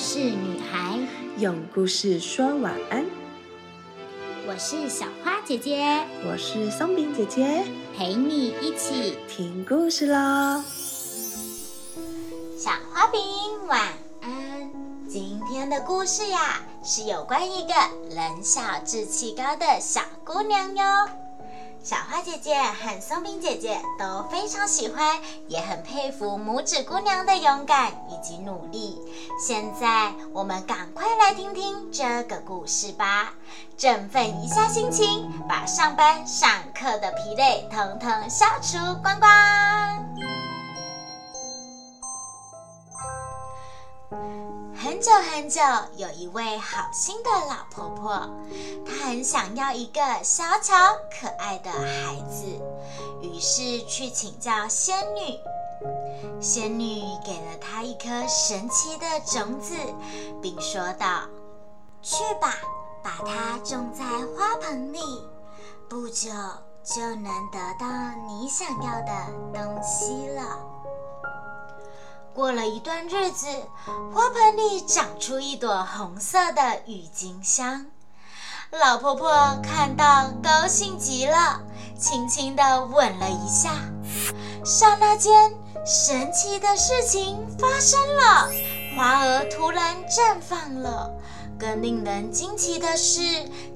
事女孩，用故事说晚安。我是小花姐姐，我是松饼姐姐，陪你一起听故事喽。小花饼晚安。今天的故事呀，是有关一个人小志气高的小姑娘哟。小花姐姐和松饼姐姐都非常喜欢，也很佩服拇指姑娘的勇敢以及努力。现在我们赶快来听听这个故事吧，振奋一下心情，把上班上课的疲累统统消除光光。很久很久，有一位好心的老婆婆，她很想要一个小巧可爱的孩子，于是去请教仙女。仙女给了她一颗神奇的种子，并说道：“去吧，把它种在花盆里，不久就能得到你想要的东西了。”过了一段日子，花盆里长出一朵红色的郁金香。老婆婆看到，高兴极了，轻轻地吻了一下。刹那间，神奇的事情发生了，花儿突然绽放了。更令人惊奇的是，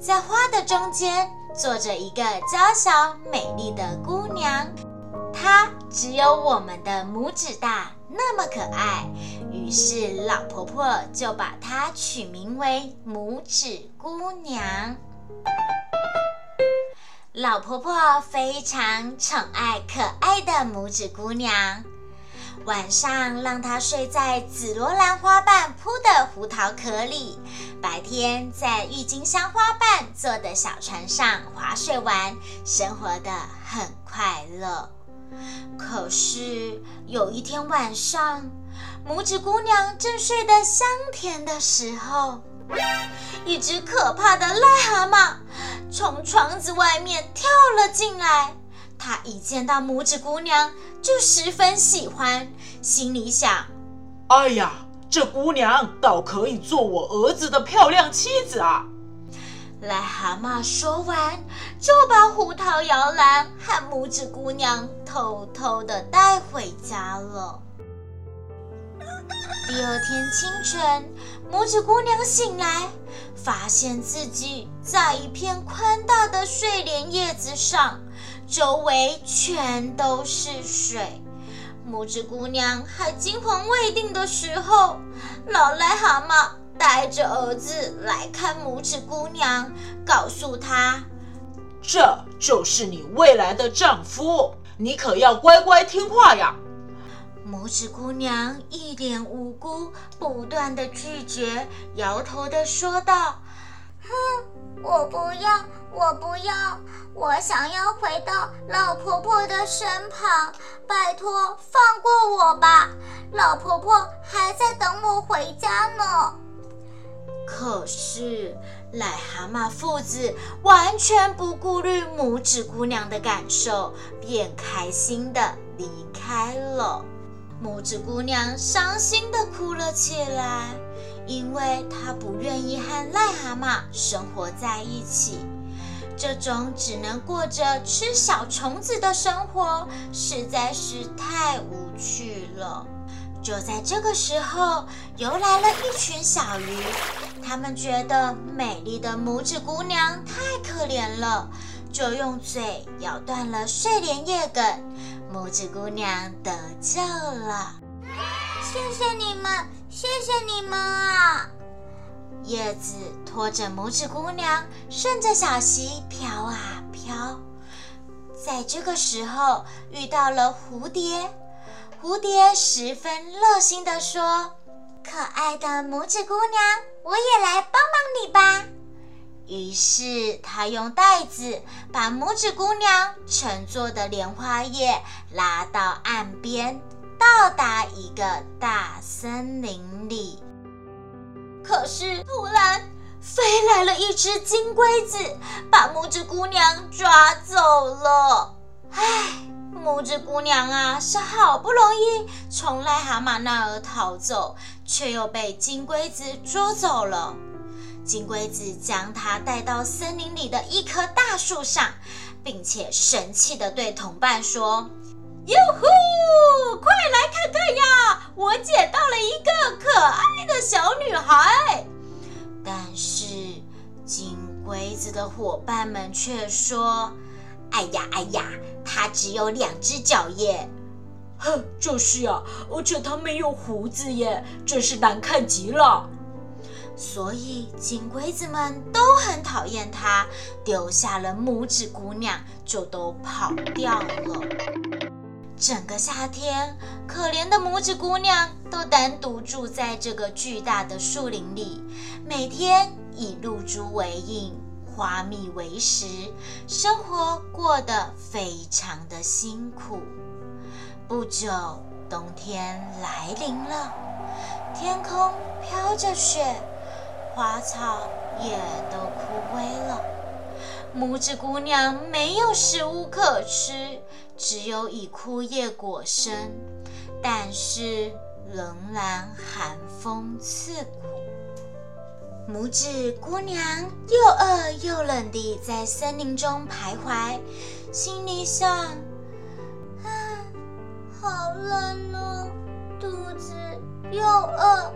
在花的中间坐着一个娇小美丽的姑娘，她只有我们的拇指大。那么可爱，于是老婆婆就把它取名为拇指姑娘。老婆婆非常宠爱可爱的拇指姑娘，晚上让她睡在紫罗兰花瓣铺的胡桃壳里，白天在郁金香花瓣做的小船上划水玩，生活的很快乐。可是有一天晚上，拇指姑娘正睡得香甜的时候，一只可怕的癞蛤蟆从窗子外面跳了进来。它一见到拇指姑娘就十分喜欢，心里想：“哎呀，这姑娘倒可以做我儿子的漂亮妻子啊！”癞蛤蟆说完，就把胡桃摇篮和拇指姑娘偷偷的带回家了。第二天清晨，拇指姑娘醒来，发现自己在一片宽大的睡莲叶子上，周围全都是水。拇指姑娘还惊魂未定的时候，老癞蛤蟆。带着儿子来看拇指姑娘，告诉她：“这就是你未来的丈夫，你可要乖乖听话呀。”拇指姑娘一脸无辜，不断的拒绝，摇头的说道：“哼，我不要，我不要，我想要回到老婆婆的身旁，拜托放过我吧，老婆婆还在等我回家呢。”可是，癞蛤蟆父子完全不顾虑拇指姑娘的感受，便开心的离开了。拇指姑娘伤心的哭了起来，因为她不愿意和癞蛤蟆生活在一起。这种只能过着吃小虫子的生活，实在是太无趣了。就在这个时候，游来了一群小鱼。他们觉得美丽的拇指姑娘太可怜了，就用嘴咬断了睡莲叶梗，拇指姑娘得救了。谢谢你们，谢谢你们啊！叶子拖着拇指姑娘，顺着小溪飘啊飘。在这个时候，遇到了蝴蝶。蝴蝶十分热心地说：“可爱的拇指姑娘，我也来帮帮你吧。”于是，他用袋子把拇指姑娘乘坐的莲花叶拉到岸边，到达一个大森林里。可是，突然飞来了一只金龟子，把拇指姑娘抓走了。唉。拇指姑娘啊，是好不容易从癞蛤蟆那儿逃走，却又被金龟子捉走了。金龟子将她带到森林里的一棵大树上，并且神气地对同伴说：“哟呼，快来看看呀，我捡到了一个可爱的小女孩。”但是金龟子的伙伴们却说：“哎呀哎呀！”它只有两只脚耶，哼，就是啊，而且它没有胡子耶，真是难看极了。所以金龟子们都很讨厌它，丢下了拇指姑娘就都跑掉了。整个夏天，可怜的拇指姑娘都单独住在这个巨大的树林里，每天以露珠为饮。花蜜为食，生活过得非常的辛苦。不久，冬天来临了，天空飘着雪，花草也都枯萎了。拇指姑娘没有食物可吃，只有以枯叶裹身，但是仍然寒风刺骨。拇指姑娘又饿又冷地在森林中徘徊，心里想：“啊，好冷哦，肚子又饿，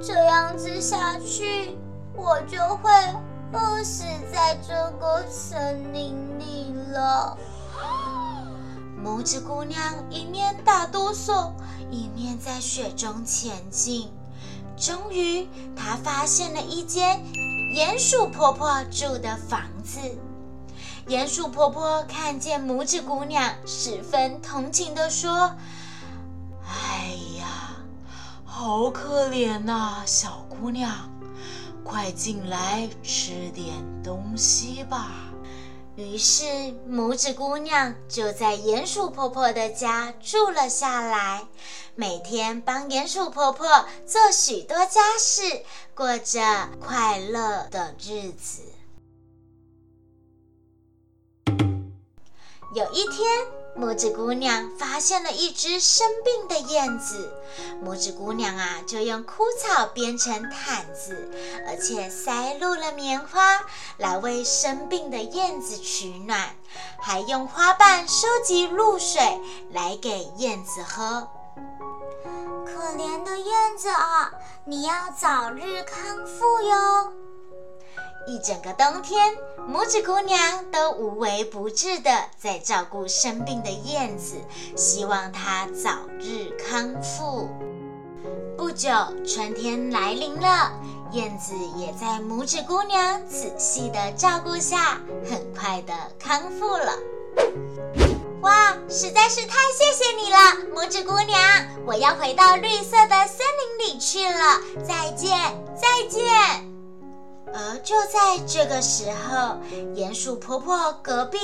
这样子下去，我就会饿死在这个森林里了。”拇指姑娘一面打哆嗦，一面在雪中前进。终于，他发现了一间鼹鼠婆婆住的房子。鼹鼠婆婆看见拇指姑娘，十分同情地说：“哎呀，好可怜呐，小姑娘，快进来吃点东西吧。”于是，拇指姑娘就在鼹鼠婆婆的家住了下来，每天帮鼹鼠婆婆做许多家事，过着快乐的日子。有一天，拇指姑娘发现了一只生病的燕子，拇指姑娘啊，就用枯草编成毯子，而且塞入了棉花，来为生病的燕子取暖，还用花瓣收集露水来给燕子喝。可怜的燕子啊，你要早日康复哟。一整个冬天，拇指姑娘都无微不至的在照顾生病的燕子，希望它早日康复。不久，春天来临了，燕子也在拇指姑娘仔细的照顾下，很快的康复了。哇，实在是太谢谢你了，拇指姑娘！我要回到绿色的森林里去了，再见，再见。而就在这个时候，鼹鼠婆婆隔壁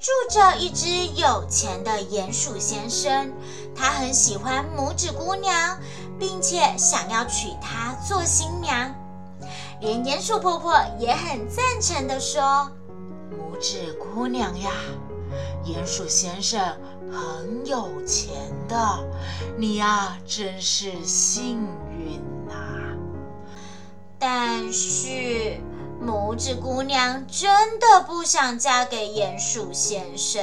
住着一只有钱的鼹鼠先生，他很喜欢拇指姑娘，并且想要娶她做新娘。连鼹鼠婆婆也很赞成的说：“拇指姑娘呀，鼹鼠先生很有钱的，你呀真是幸运。”但是，拇指姑娘真的不想嫁给鼹鼠先生。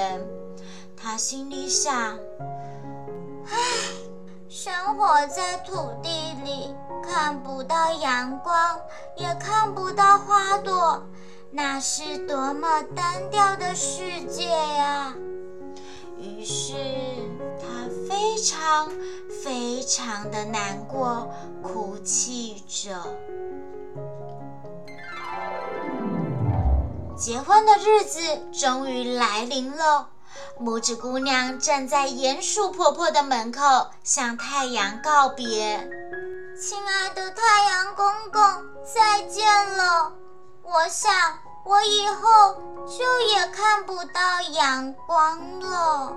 她心里想：“唉，生活在土地里，看不到阳光，也看不到花朵，那是多么单调的世界呀！”于是，她非常非常的难过，哭泣着。结婚的日子终于来临了，拇指姑娘站在鼹鼠婆婆的门口，向太阳告别：“亲爱的太阳公公，再见了！我想我以后就也看不到阳光了。”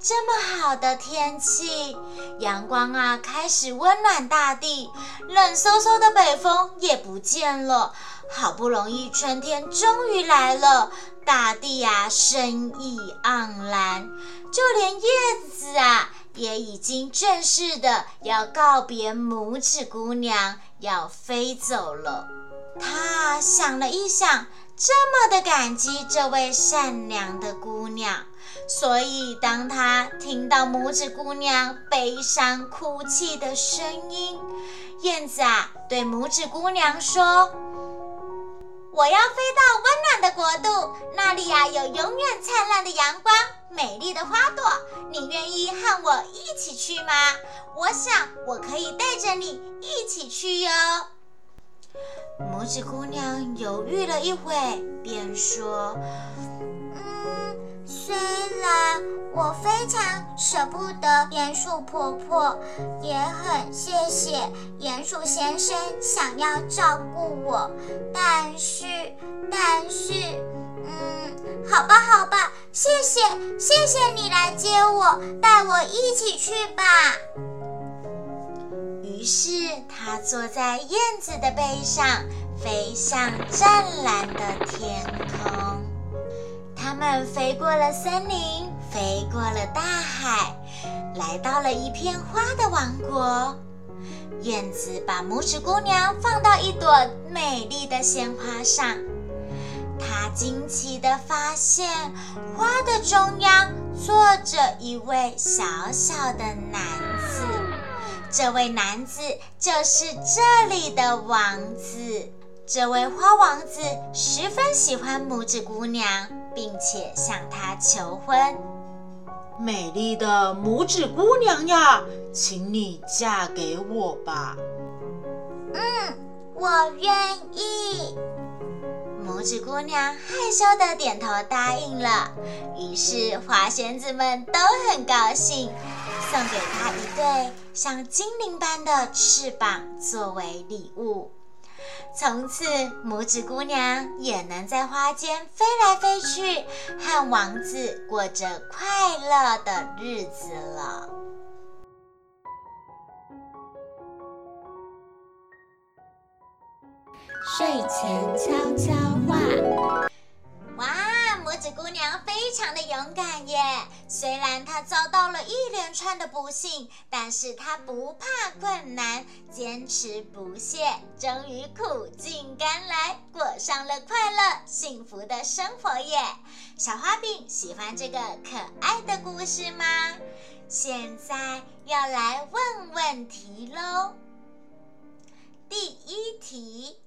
这么好的天气，阳光啊开始温暖大地，冷飕飕的北风也不见了。好不容易春天终于来了，大地啊生意盎然，就连叶子啊也已经正式的要告别拇指姑娘，要飞走了。他想了一想，这么的感激这位善良的姑娘，所以当他听到拇指姑娘悲伤哭泣的声音，燕子啊对拇指姑娘说。我要飞到温暖的国度，那里呀有永远灿烂的阳光、美丽的花朵。你愿意和我一起去吗？我想我可以带着你一起去哟。拇指姑娘犹豫了一会，便说：“，虽然我非常舍不得鼹鼠婆婆，也很谢谢鼹鼠先生想要照顾我，但是，但是，嗯，好吧，好吧，谢谢，谢谢你来接我，带我一起去吧。”于是，他坐在燕子的背上，飞向湛蓝的天空。他们飞过了森林，飞过了大海，来到了一片花的王国。燕子把拇指姑娘放到一朵美丽的鲜花上，她惊奇地发现，花的中央坐着一位小小的男子。这位男子就是这里的王子。这位花王子十分喜欢拇指姑娘，并且向她求婚。美丽的拇指姑娘呀，请你嫁给我吧。嗯，我愿意。拇指姑娘害羞的点头答应了。于是花仙子们都很高兴。送给她一对像精灵般的翅膀作为礼物，从此拇指姑娘也能在花间飞来飞去，和王子过着快乐的日子了。睡前悄悄话。拇指姑娘非常的勇敢耶，虽然她遭到了一连串的不幸，但是她不怕困难，坚持不懈，终于苦尽甘来，过上了快乐幸福的生活耶。小花饼喜欢这个可爱的故事吗？现在要来问问题喽。第一题。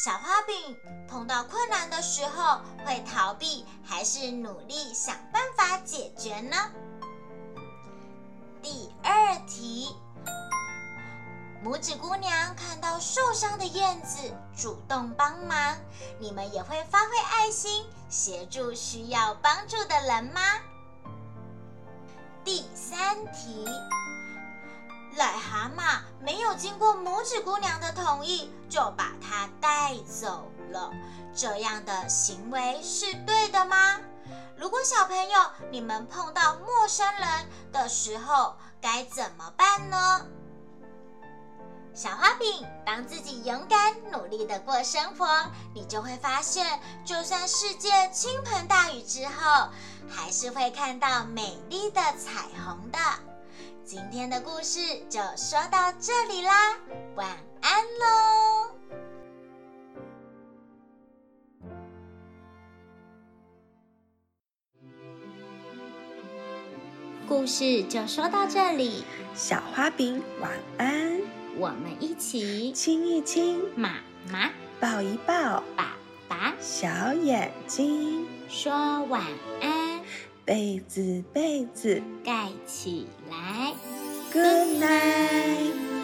小花饼碰到困难的时候会逃避，还是努力想办法解决呢？第二题，拇指姑娘看到受伤的燕子，主动帮忙，你们也会发挥爱心，协助需要帮助的人吗？第三题。癞蛤蟆没有经过拇指姑娘的同意就把它带走了，这样的行为是对的吗？如果小朋友你们碰到陌生人的时候该怎么办呢？小花饼，当自己勇敢努力的过生活，你就会发现，就算世界倾盆大雨之后，还是会看到美丽的彩虹的。今天的故事就说到这里啦，晚安喽！故事就说到这里，小花饼晚安。我们一起亲一亲妈妈，抱一抱爸爸，小眼睛说晚安。被子被子盖起来，Good night。